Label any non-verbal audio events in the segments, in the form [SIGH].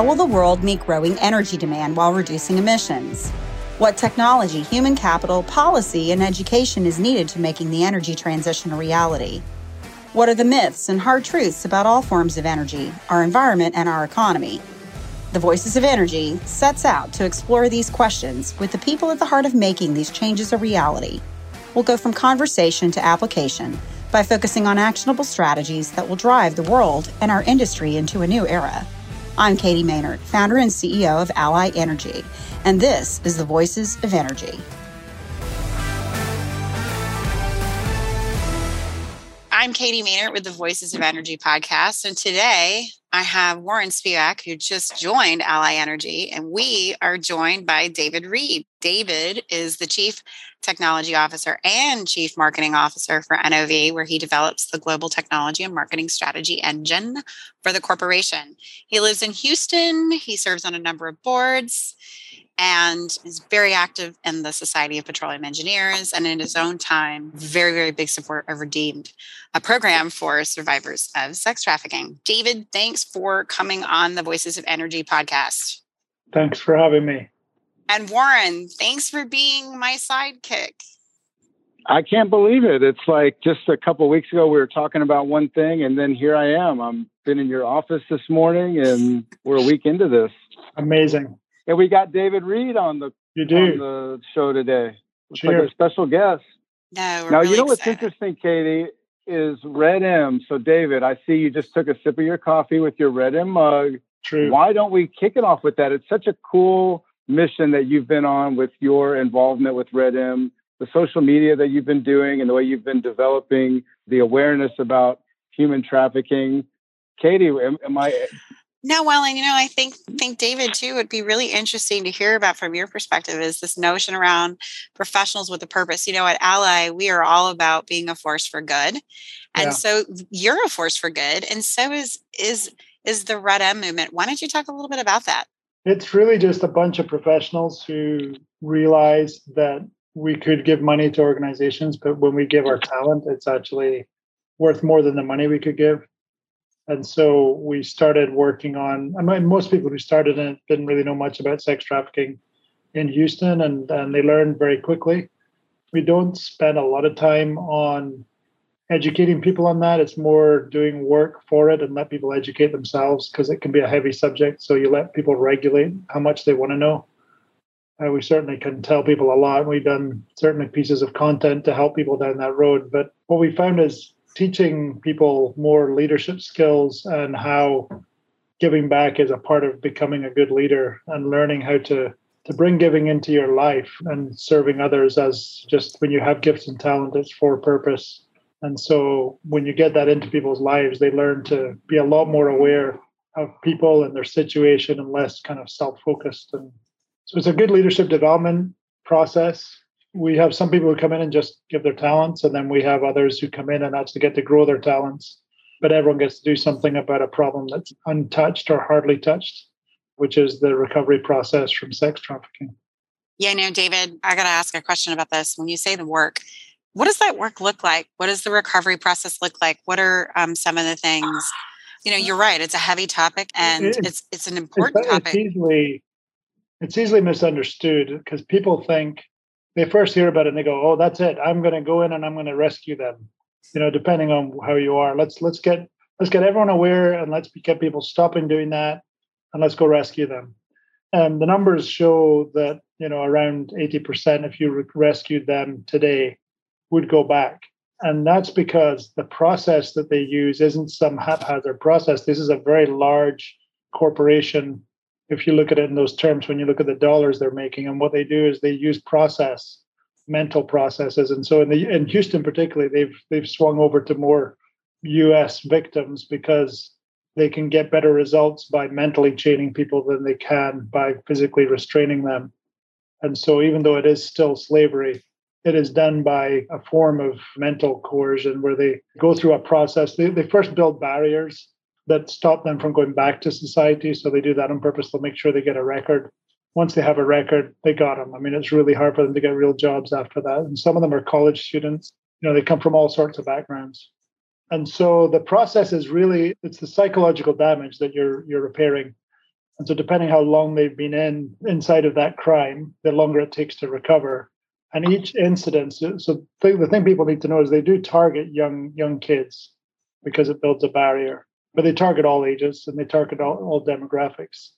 How will the world meet growing energy demand while reducing emissions? What technology, human capital, policy, and education is needed to making the energy transition a reality? What are the myths and hard truths about all forms of energy, our environment, and our economy? The Voices of Energy sets out to explore these questions with the people at the heart of making these changes a reality. We'll go from conversation to application by focusing on actionable strategies that will drive the world and our industry into a new era. I'm Katie Mehnert, founder and CEO of Ally Energy, and this is the Voices of Energy. I'm Katie Mehnert with the Voices of Energy podcast. And today I have Warren Spivak, who just joined Ally Energy, and we are joined by David Reid. David is the Chief Technology Officer and Chief Marketing Officer for NOV, where he develops the global technology and marketing strategy engine for the corporation. He lives in Houston, he serves on a number of boards and is very active in the Society of Petroleum Engineers and in his own time, very, very big support of Redeemed, a program for survivors of sex trafficking. David, thanks for coming on the Voices of Energy podcast. Thanks for having me. And Warren, thanks for being my sidekick. I can't believe it. It's like just a couple weeks ago we were talking about one thing and then here I am. I'm been in your office this morning and we're a week into this. Amazing. And we got David Reid on the you do on the show today. It's like a special guest. No, now really you know what's excited. interesting, Katie, is Red M. So David, I see you just took a sip of your coffee with your Red M mug. True. Why don't we kick it off with that? It's such a cool mission that you've been on with your involvement with Red M, the social media that you've been doing, and the way you've been developing the awareness about human trafficking. Katie, am, am I no, well, and you know, I think think David too would be really interesting to hear about from your perspective is this notion around professionals with a purpose. You know, at Ally, we are all about being a force for good. And Yeah. so you're a force for good. And so is is is the Red M movement. Why don't you talk a little bit about that? It's really just a bunch of professionals who realize that we could give money to organizations, but when we give our mm. talent, it's actually worth more than the money we could give. And so we started working on, I mean, most people who started it didn't really know much about sex trafficking in Houston, and, and they learned very quickly. We don't spend a lot of time on educating people on that. It's more doing work for it and let people educate themselves because it can be a heavy subject. So you let people regulate how much they want to know. Uh, we certainly can tell people a lot. We've done certainly pieces of content to help people down that road. But what we found is teaching people more leadership skills and how giving back is a part of becoming a good leader and learning how to to bring giving into your life and serving others as just when you have gifts and talent it's for purpose. And so when you get that into people's lives they learn to be a lot more aware of people and their situation and less kind of self-focused. And so it's a good leadership development process we have some people who come in and just give their talents and then we have others who come in and actually get to grow their talents but everyone gets to do something about a problem that's untouched or hardly touched which is the recovery process from sex trafficking Yeah, no, David, I got to ask a question about this. When you say the work, what does that work look like? What does the recovery process look like? What are um, some of the things? You know, you're right. It's a heavy topic, and It- it's it's an important it's, it's easily it's easily misunderstood because people think they first hear about it and they go, "Oh, that's it. I'm going to go in and I'm going to rescue them." You know, depending on how you are. Let's let's get let's get everyone aware and let's get people stopping doing that and let's go rescue them. And the numbers show that you know around eighty percent, if you re- rescued them today, would go back. And that's because the process that they use isn't some haphazard process. This is a very large corporation if you look at it in those terms, when you look at the dollars they're making, and what they do is they use process, mental processes, and so in the in Houston particularly, they've they've swung over to more U.S. victims because they can get better results by mentally chaining people than they can by physically restraining them. And so, even though it is still slavery, it is done by a form of mental coercion where they go through a process. They, they first build barriers that stop them from going back to society. So they do that on purpose. They'll make sure they get a record. Once they have a record, they got them. I mean, it's really hard for them to get real jobs after that. And some of them are college students. You know, they come from all sorts of backgrounds. And so the process is really it's the psychological damage that you're you're repairing. And so, depending how long they've been in inside of that crime, the longer it takes to recover. And each incident, so, the thing people need to know is they do target young young kids because it builds a barrier, but they target all ages and they target all, all demographics.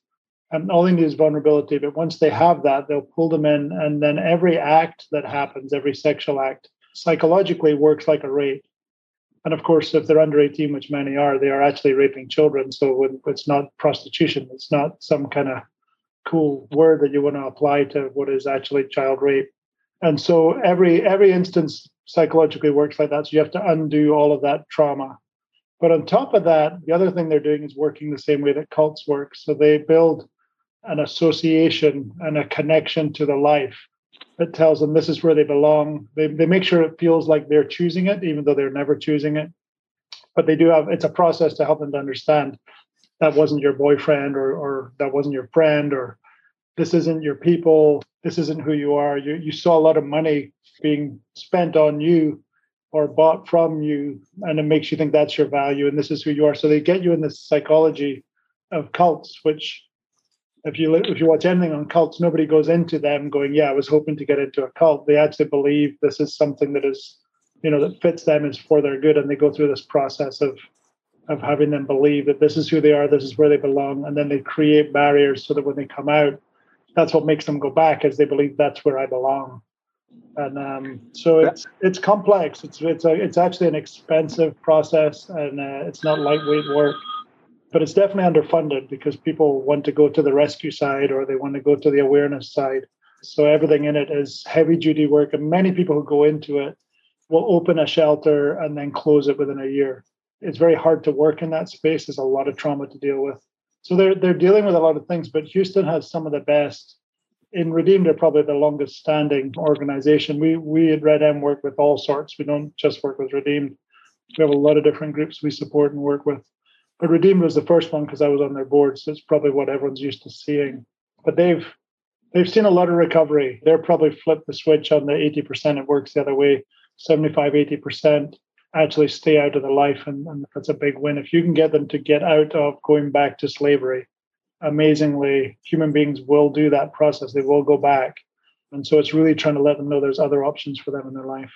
And all they need is vulnerability. But once they have that, they'll pull them in, and then every act that happens, every sexual act, psychologically works like a rape. And of course, if they're under 18, which many are, they are actually raping children. So it's not prostitution. It's not some kind of cool word that you want to apply to what is actually child rape. And so every every instance psychologically works like that. So you have to undo all of that trauma. But on top of that, the other thing they're doing is working the same way that cults work. So they build an association and a connection to the life that tells them this is where they belong. They, they make sure it feels like they're choosing it, even though they're never choosing it. But they do have it's a process to help them to understand that wasn't your boyfriend or or that wasn't your friend or this isn't your people, this isn't who you are. You you saw a lot of money being spent on you or bought from you, and it makes you think that's your value and this is who you are. So they get you in this psychology of cults, which if you if you watch anything on cults, nobody goes into them going, "Yeah, I was hoping to get into a cult." They actually believe this is something that is, you know, that fits them is for their good, and they go through this process of of having them believe that this is who they are, this is where they belong, and then they create barriers so that when they come out, that's what makes them go back, as they believe that's where I belong. And um, so it's it's complex. It's it's a, it's actually an expensive process, and uh, it's not lightweight work but it's definitely underfunded because people want to go to the rescue side or they want to go to the awareness side. So everything in it is heavy duty work, and many people who go into it will open a shelter and then close it within a year. It's very hard to work in that space. There's a lot of trauma to deal with. So they're they're dealing with a lot of things, but Houston has some of the best. In Redeemed, they're probably the longest standing organization. We we at Red M work with all sorts. We don't just work with Redeemed. We have a lot of different groups we support and work with. But Redeemed was the first one because I was on their board, so it's probably what everyone's used to seeing. But they've they've seen a lot of recovery. They're probably flipped the switch on the 80%. It works the other way. 75, 80% actually stay out of the life. And, and that's a big win. If you can get them to get out of going back to slavery, amazingly, human beings will do that process. They will go back. And so it's really trying to let them know there's other options for them in their life.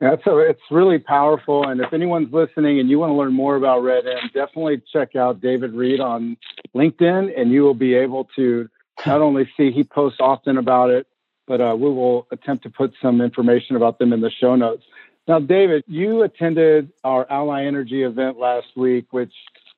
Yeah, so it's really powerful. And if anyone's listening and you want to learn more about Red M, definitely check out David Reid on LinkedIn, and you will be able to not only see he posts often about it, but uh, we will attempt to put some information about them in the show notes. Now, David, you attended our Ally Energy event last week, which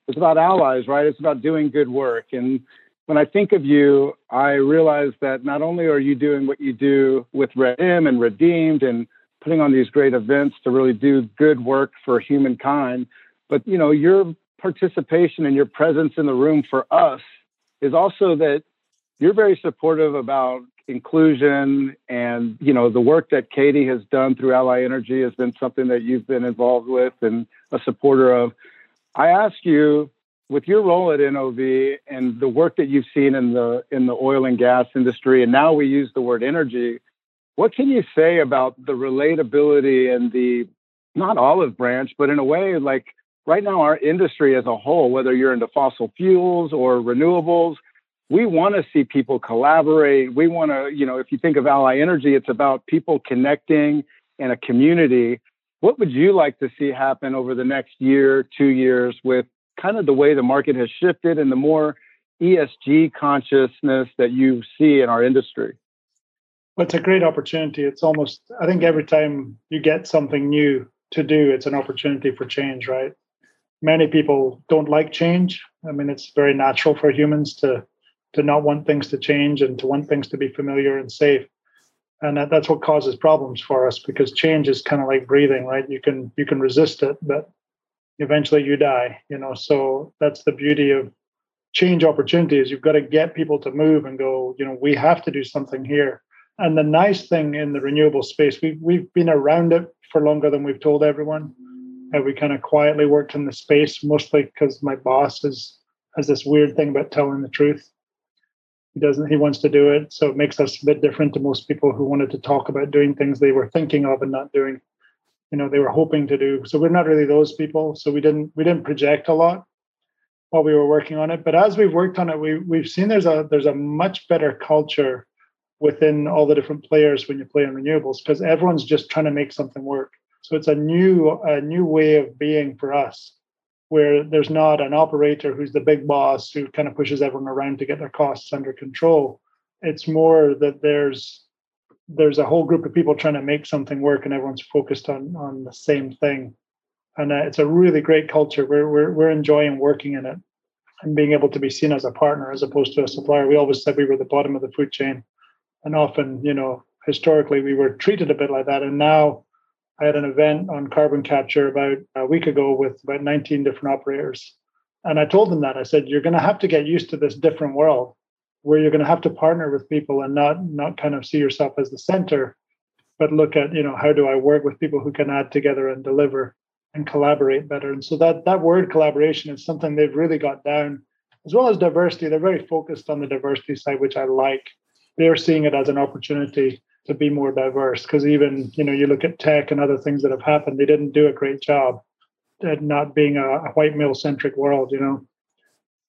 is about allies, right? It's about doing good work. And when I think of you, I realize that not only are you doing what you do with Red M and Redeemed and putting on these great events to really do good work for humankind. But you know, your participation and your presence in the room for us is also that you're very supportive about inclusion and you know the work that Katie has done through Ally Energy has been something that you've been involved with and a supporter of. I ask you with your role at NOV and the work that you've seen in the in the oil and gas industry and now we use the word energy what can you say about the relatability and the not olive branch, but in a way, like right now, our industry as a whole, whether you're into fossil fuels or renewables, we want to see people collaborate. We want to, you know, if you think of Ally Energy, it's about people connecting in a community. What would you like to see happen over the next year, two years with kind of the way the market has shifted and the more ESG consciousness that you see in our industry? Well, it's a great opportunity. It's almost, I think every time you get something new to do, it's an opportunity for change, right? Many people don't like change. I mean, it's very natural for humans to to not want things to change and to want things to be familiar and safe. And that, that's what causes problems for us because change is kind of like breathing, right? You can you can resist it, but eventually you die, you know. So that's the beauty of change opportunities. You've got to get people to move and go, you know, we have to do something here and the nice thing in the renewable space, we've we've been around it for longer than we've told everyone. Uh, we kind of quietly worked in the space, mostly because my boss is has this weird thing about telling the truth. He doesn't. He wants to do it, so it makes us a bit different to most people who wanted to talk about doing things they were thinking of and not doing. You know, they were hoping to do. So we're not really those people. So we didn't we didn't project a lot. while we were working on it. But as we've worked on it, we we've seen there's a there's a much better culture within all the different players when you play in renewables because everyone's just trying to make something work. So it's a new a new way of being for us, where there's not an operator who's the big boss who kind of pushes everyone around to get their costs under control. It's more that there's there's a whole group of people trying to make something work, and everyone's focused on on the same thing. And uh, it's a really great culture. We're we're we're enjoying working in it and being able to be seen as a partner as opposed to a supplier. We always said we were the bottom of the food chain, and often, you know, historically we were treated a bit like that. And now I had an event on carbon capture about a week ago with about 19 different operators. And I told them that I said, you're going to have to get used to this different world where you're going to have to partner with people and not not kind of see yourself as the center, but look at, you know, how do I work with people who can add together and deliver and collaborate better. And so that that word collaboration is something they've really got down, as well as diversity. They're very focused on the diversity side, which I like. They're seeing it as an opportunity to be more diverse because even you know you look at tech and other things that have happened they didn't do a great job at not being a, a white male centric world you know?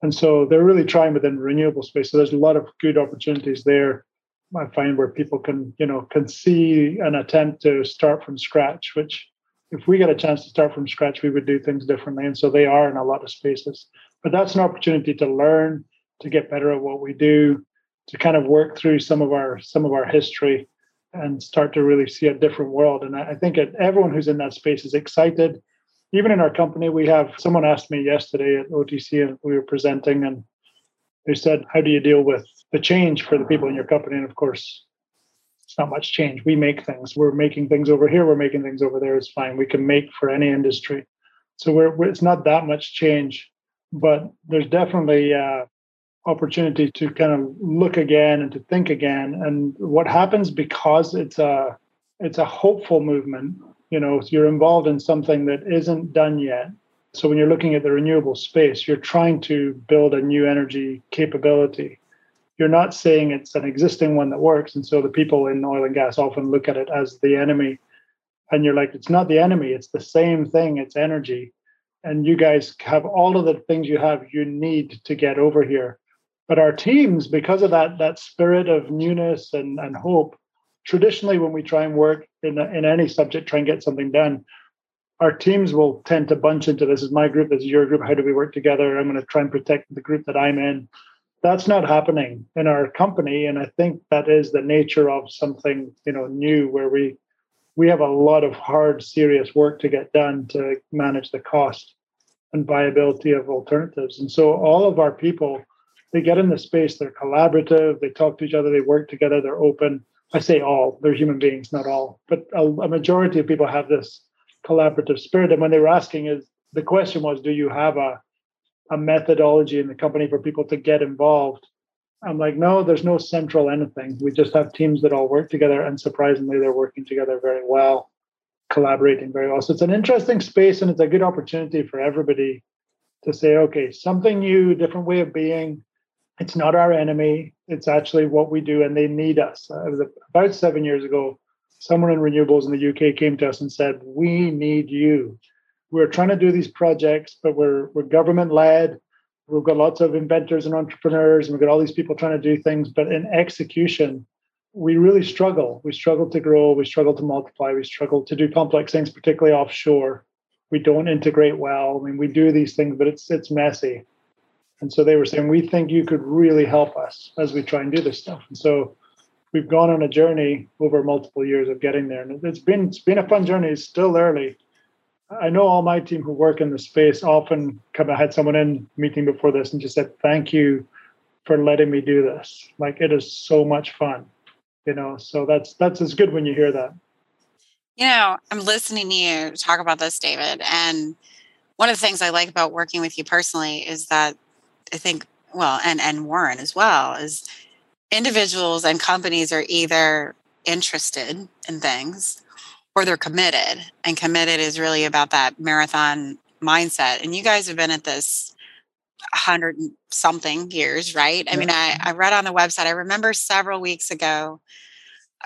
And so they're really trying within renewable space so there's a lot of good opportunities there i find where people can you know can see an attempt to start from scratch which if we get a chance to start from scratch we would do things differently and so they are in a lot of spaces. But that's an opportunity to learn to get better at what we do to kind of work through some of our some of our history and start to really see a different world. And I think everyone who's in that space is excited. Even in our company, we have someone asked me yesterday at OTC, and we were presenting, and they said, How do you deal with the change for the people in your company? And of course, it's not much change. We make things. We're making things over here. We're making things over there. It's fine. We can make for any industry. So we're, we're it's not that much change, but there's definitely uh, opportunity to kind of look again and to think again. And what happens because it's a it's a hopeful movement you know you're involved in something that isn't done yet. So when you're looking at the renewable space you're trying to build a new energy capability. You're not saying it's an existing one that works. And so the people in oil and gas often look at it as the enemy. And you're like it's not the enemy it's the same thing it's energy. And you guys have all of the things you have you need to get over here but our teams, because of that that spirit of newness and, and hope, traditionally when we try and work in, in any subject, try and get something done, our teams will tend to bunch into this is my group, this is your group, how do we work together? I'm going to try and protect the group that I'm in. That's not happening in our company. And I think that is the nature of something, you know, new where we we have a lot of hard, serious work to get done to manage the cost and viability of alternatives. And so all of our people they get in the space, they're collaborative, they talk to each other, they work together, they're open. I say all, they're human beings, not all, but a, a majority of people have this collaborative spirit. And when they were asking, is the question was, do you have a a methodology in the company for people to get involved? I'm like, no, there's no central anything. We just have teams that all work together, and surprisingly, they're working together very well, collaborating very well. So it's an interesting space, and it's a good opportunity for everybody to say, okay, something new, different way of being, it's not our enemy. It's actually what we do, and they need us. Uh, about seven years ago. Someone in renewables in the UK came to us and said, "We need you. We're trying to do these projects, but we're we're government led. We've got lots of inventors and entrepreneurs, and we've got all these people trying to do things, but in execution, we really struggle. We struggle to grow. We struggle to multiply. We struggle to do complex things, particularly offshore. We don't integrate well. I mean, we do these things, but it's it's messy." And so they were saying, we think you could really help us as we try and do this stuff. And so we've gone on a journey over multiple years of getting there. And it's been it's been a fun journey. It's still early. I know all my team who work in the space often come I had someone in meeting before this and just said, Thank you for letting me do this. Like it is so much fun. You know, so that's that's as good when you hear that. You know, I'm listening to you talk about this, David, and one of the things I like about working with you personally is that I think, well, and and Warren as well, is individuals and companies are either interested in things or they're committed. And committed is really about that marathon mindset. And you guys have been at this hundred something years, right? I mean, I, I read on the website, I remember several weeks ago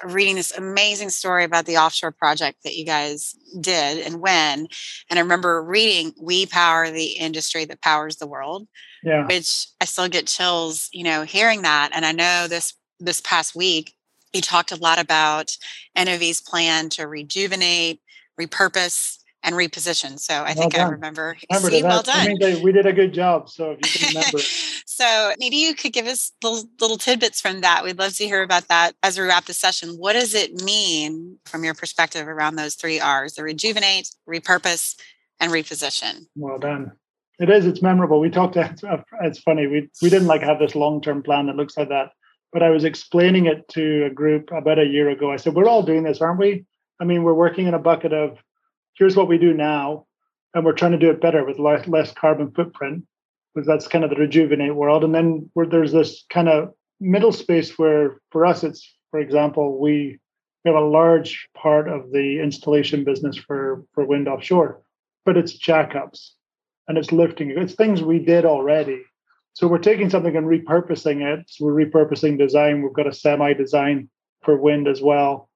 uh, reading this amazing story about the offshore project that you guys did and when. And I remember reading, We Power the Industry That Powers the World. Yeah. Which I still get chills, you know, hearing that. And I know this this past week, you talked a lot about NOV's plan to rejuvenate, repurpose, and reposition. So I well think done. I remember. remember See, well done. I mean, we did a good job. So if you can [LAUGHS] remember. so maybe you could give us little, little tidbits from that. We'd love to hear about that as we wrap the session. What does it mean from your perspective around those three R's: the rejuvenate, repurpose, and reposition? Well done. It is. It's memorable. We talked. To, uh, it's funny. We we didn't like have this long term plan that looks like that. But I was explaining it to a group about a year ago. I said, "We're all doing this, aren't we? I mean, we're working in a bucket of here's what we do now, and we're trying to do it better with less, less carbon footprint, because that's kind of the rejuvenate world. And then there's this kind of middle space where, for us, it's for example, we we have a large part of the installation business for for wind offshore, but it's jackups and it's lifting. It's things we did already. So we're taking something and repurposing it. So we're repurposing design. We've got a semi design for wind as well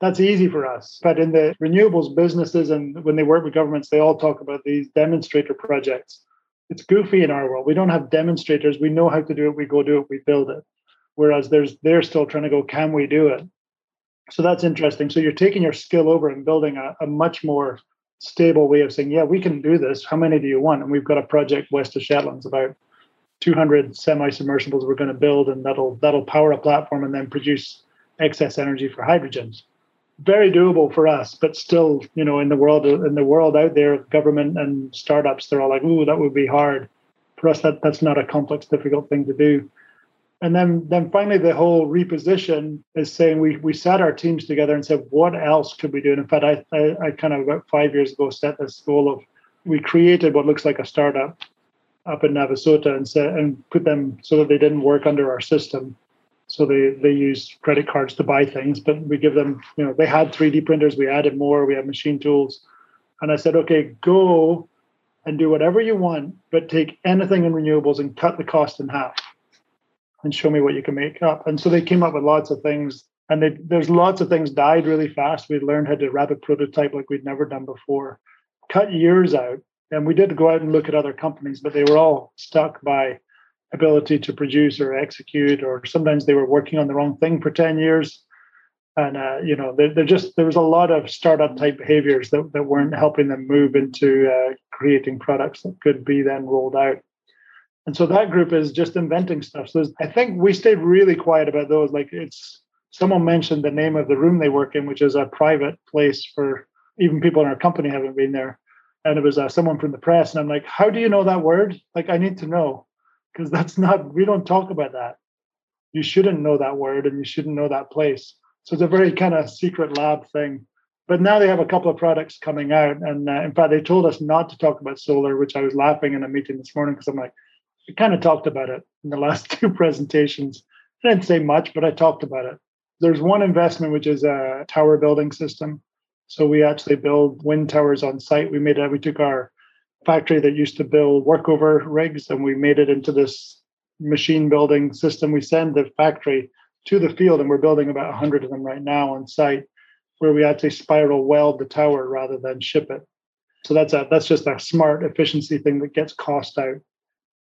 that's easy for us. But in the renewables businesses and when they work with governments, they all talk about these demonstrator projects. It's goofy in our world. We don't have demonstrators. We know how to do it. We go do it. We build it. Whereas there's they're still trying to go, can we do it? So that's interesting. So you're taking your skill over and building a, a much more stable way of saying, yeah, we can do this. How many do you want? And we've got a project west of Shetlands about 200 semi-submersibles we're going to build, and that'll that'll power a platform and then produce excess energy for hydrogens very doable for us, but still, you know, in the world in the world out there, government and startups, they're all like, "Ooh, that would be hard." For us, that that's not a complex, difficult thing to do. And then, then finally, the whole reposition is saying we we sat our teams together and said, "What else could we do?" And in fact, I, I I kind of about five years ago set this goal of we created what looks like a startup up in Navasota and said and put them so that they didn't work under our system so they they use credit cards to buy things, but we give them, you know, they had 3D printers, we added more, we have machine tools. And I said, okay, go and do whatever you want, but take anything in renewables and cut the cost in half and show me what you can make up. And so they came up with lots of things. And they, there's lots of things died really fast. We learned how to rapid prototype like we'd never done before, cut years out. And we did go out and look at other companies, but they were all stuck by ability to produce or execute, or sometimes they were working on the wrong thing for 10 years. And, uh, you know, they're, they're, just, there was a lot of startup type behaviors that, that weren't helping them move into uh, creating products that could be then rolled out. And so that group is just inventing stuff. So I think we stayed really quiet about those. Like it's, someone mentioned the name of the room they work in, which is a private place for even people in our company haven't been there. And it was uh, someone from the press. And I'm like, how do you know that word? Like, I need to know because that's not we don't talk about that you shouldn't know that word and you shouldn't know that place so it's a very kind of secret lab thing but now they have a couple of products coming out and uh, in fact they told us not to talk about solar which i was laughing in a meeting this morning because i'm like we kind of talked about it in the last [LAUGHS] two presentations. I didn't say much but i talked about it. There's one investment which is a tower building system. So we actually build wind towers on site. We made it we took our factory that used to build workover rigs and we made it into this machine building system. We send the factory to the field and we're building about 100 of them right now on site where we actually spiral weld the tower rather than ship it. So that's a that's just a smart efficiency thing that gets cost out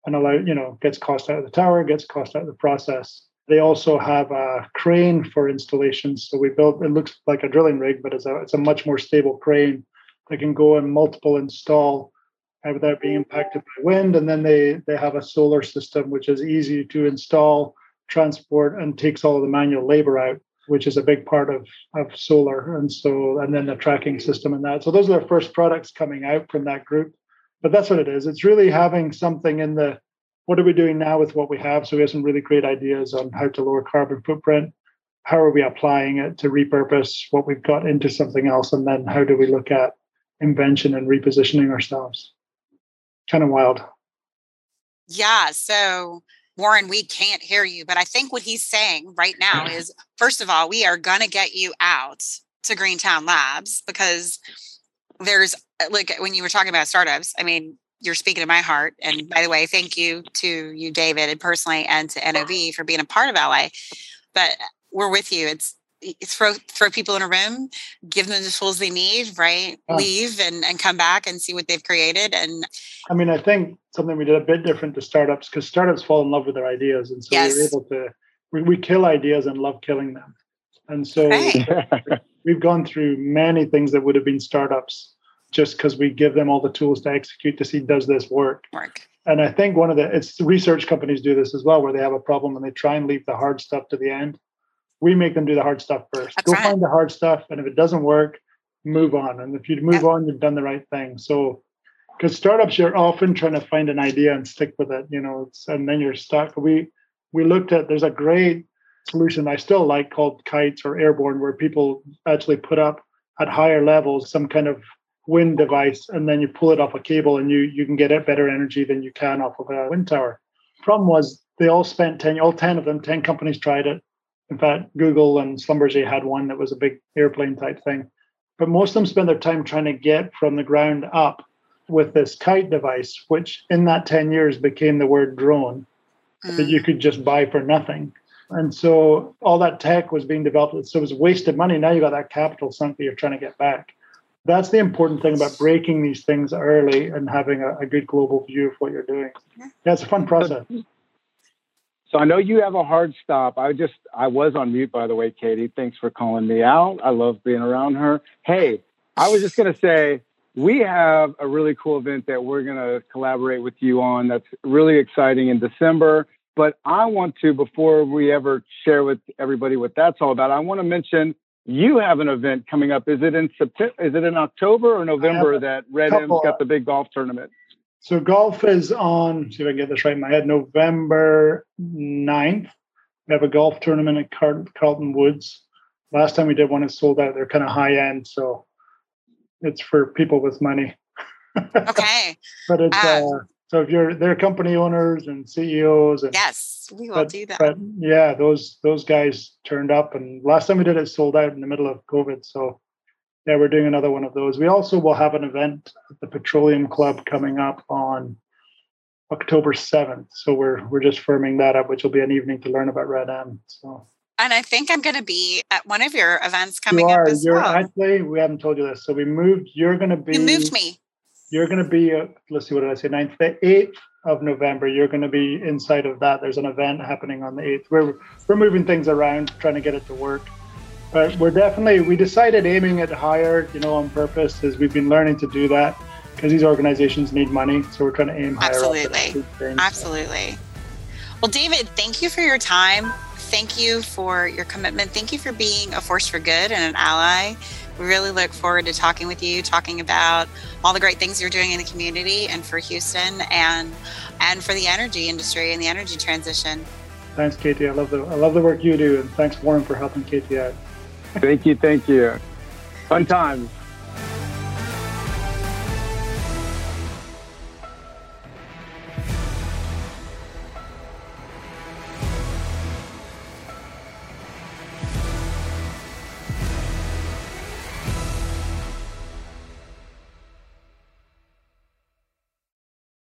and allow you know gets cost out of the tower, gets cost out of the process. They also have a crane for installations. So we built it looks like a drilling rig, but it's a it's a much more stable crane that can go and multiple install uh, without being impacted by wind. And then they they have a solar system which is easy to install, transport, and takes all of the manual labor out, which is a big part of of solar. And so and then the tracking system and that. So those are the first products coming out from that group. But that's what it is. It's really having something in the what are we doing now with what we have? So we have some really great ideas on how to lower carbon footprint. How are we applying it to repurpose what we've got into something else? And then how do we look at invention and repositioning ourselves? kind of wild. Yeah. So, Warren, we can't hear you, but I think what he's saying right now [LAUGHS] is first of all, we are going to get you out to Greentown Labs because there's Uh, like uh, when you were talking about startups, I mean, you're speaking to my heart. And by the way, thank you to you, David, and personally, and to NOV for being a part of LA. But uh, we're with you. It's throw throw people in a room, give them the tools they need, right? Yeah. Leave and, and come back and see what they've created. And I mean, I think something we did a bit different to startups because startups fall in love with their ideas. And so yes. we are able to we, we kill ideas and love killing them. And so right. we've gone through many things that would have been startups just because we give them all the tools to execute to see does this work. Work. And I think one of the it's research companies do this as well, where they have a problem and they try and leave the hard stuff to the end. We make them do the hard stuff first. That's Go right. find the hard stuff, and if it doesn't work, move on. And if you move yep. on, you've done the right thing. So, because startups, you're often trying to find an idea and stick with it, you know, and then you're stuck. We we looked at there's a great solution I still like called kites or airborne, where people actually put up at higher levels some kind of wind device and then you pull it off a cable and you you can get it better energy than you can off of a wind tower. Problem was they all spent 10 all 10 of them 10 companies tried it. In fact, Google and Schlumberger had one that was a big airplane type thing. But most of them spent their time trying to get from the ground up with this kite device, which in that 10 years became the word drone mm. that you could just buy for nothing. And so all that tech was being developed. So it was wasted money. Now you got that capital sunk that you're trying to get back that's the important thing about breaking these things early and having a, a good global view of what you're doing. Yeah, it's a fun process. So I know you have a hard stop. I just I was on mute by the way, Katie. Thanks for calling me out. I love being around her. Hey, I was just gonna say we have a really cool event that we're gonna collaborate with you on that's really exciting in December. But I want to, before we ever share with everybody what that's all about, I want to mention you have an event coming up. Is it in September? Is it in October or November that Red M's got the big golf tournament? So golf is on. See if I can get this right in my head. November 9th. We have a golf tournament at Carlton Woods. Last time we did one, it sold out. They're kind of high end, so it's for people with money. [LAUGHS] okay. but it's uh, uh, so if you're they're company owners and CEOs and yes we will but, do that. But yeah, those those guys turned up, and last time we did it, sold out in the middle of COVID. So yeah, we're doing another one of those. We also will have an event at the Petroleum Club coming up on October seventh. So we're we're just firming that up, which will be an evening to learn about Red M. So. And I think I'm going to be at one of your events coming you are. up as you're, well. Actually, we haven't told you this. So we moved. You're going to be. You moved me. You're going to be. Uh, let's see. What did I say? Ninth, the eighth of November. You're going to be inside of that. There's an event happening on the 8th. We're, we're moving things around, trying to get it to work. But we're definitely, we decided aiming it higher, you know, on purpose, as we've been learning to do that because these organizations need money. So we're trying to aim higher. Absolutely. Absolutely. Well, David, thank you for your time. Thank you for your commitment. Thank you for being a force for good and an ally. We really look forward to talking with you, talking about all the great things you're doing in the community and for Houston and and for the energy industry and the energy transition. Thanks, Katie. I love the I love the work you do, and thanks, Warren, for helping Katie out. thank you, thank you. Fun times.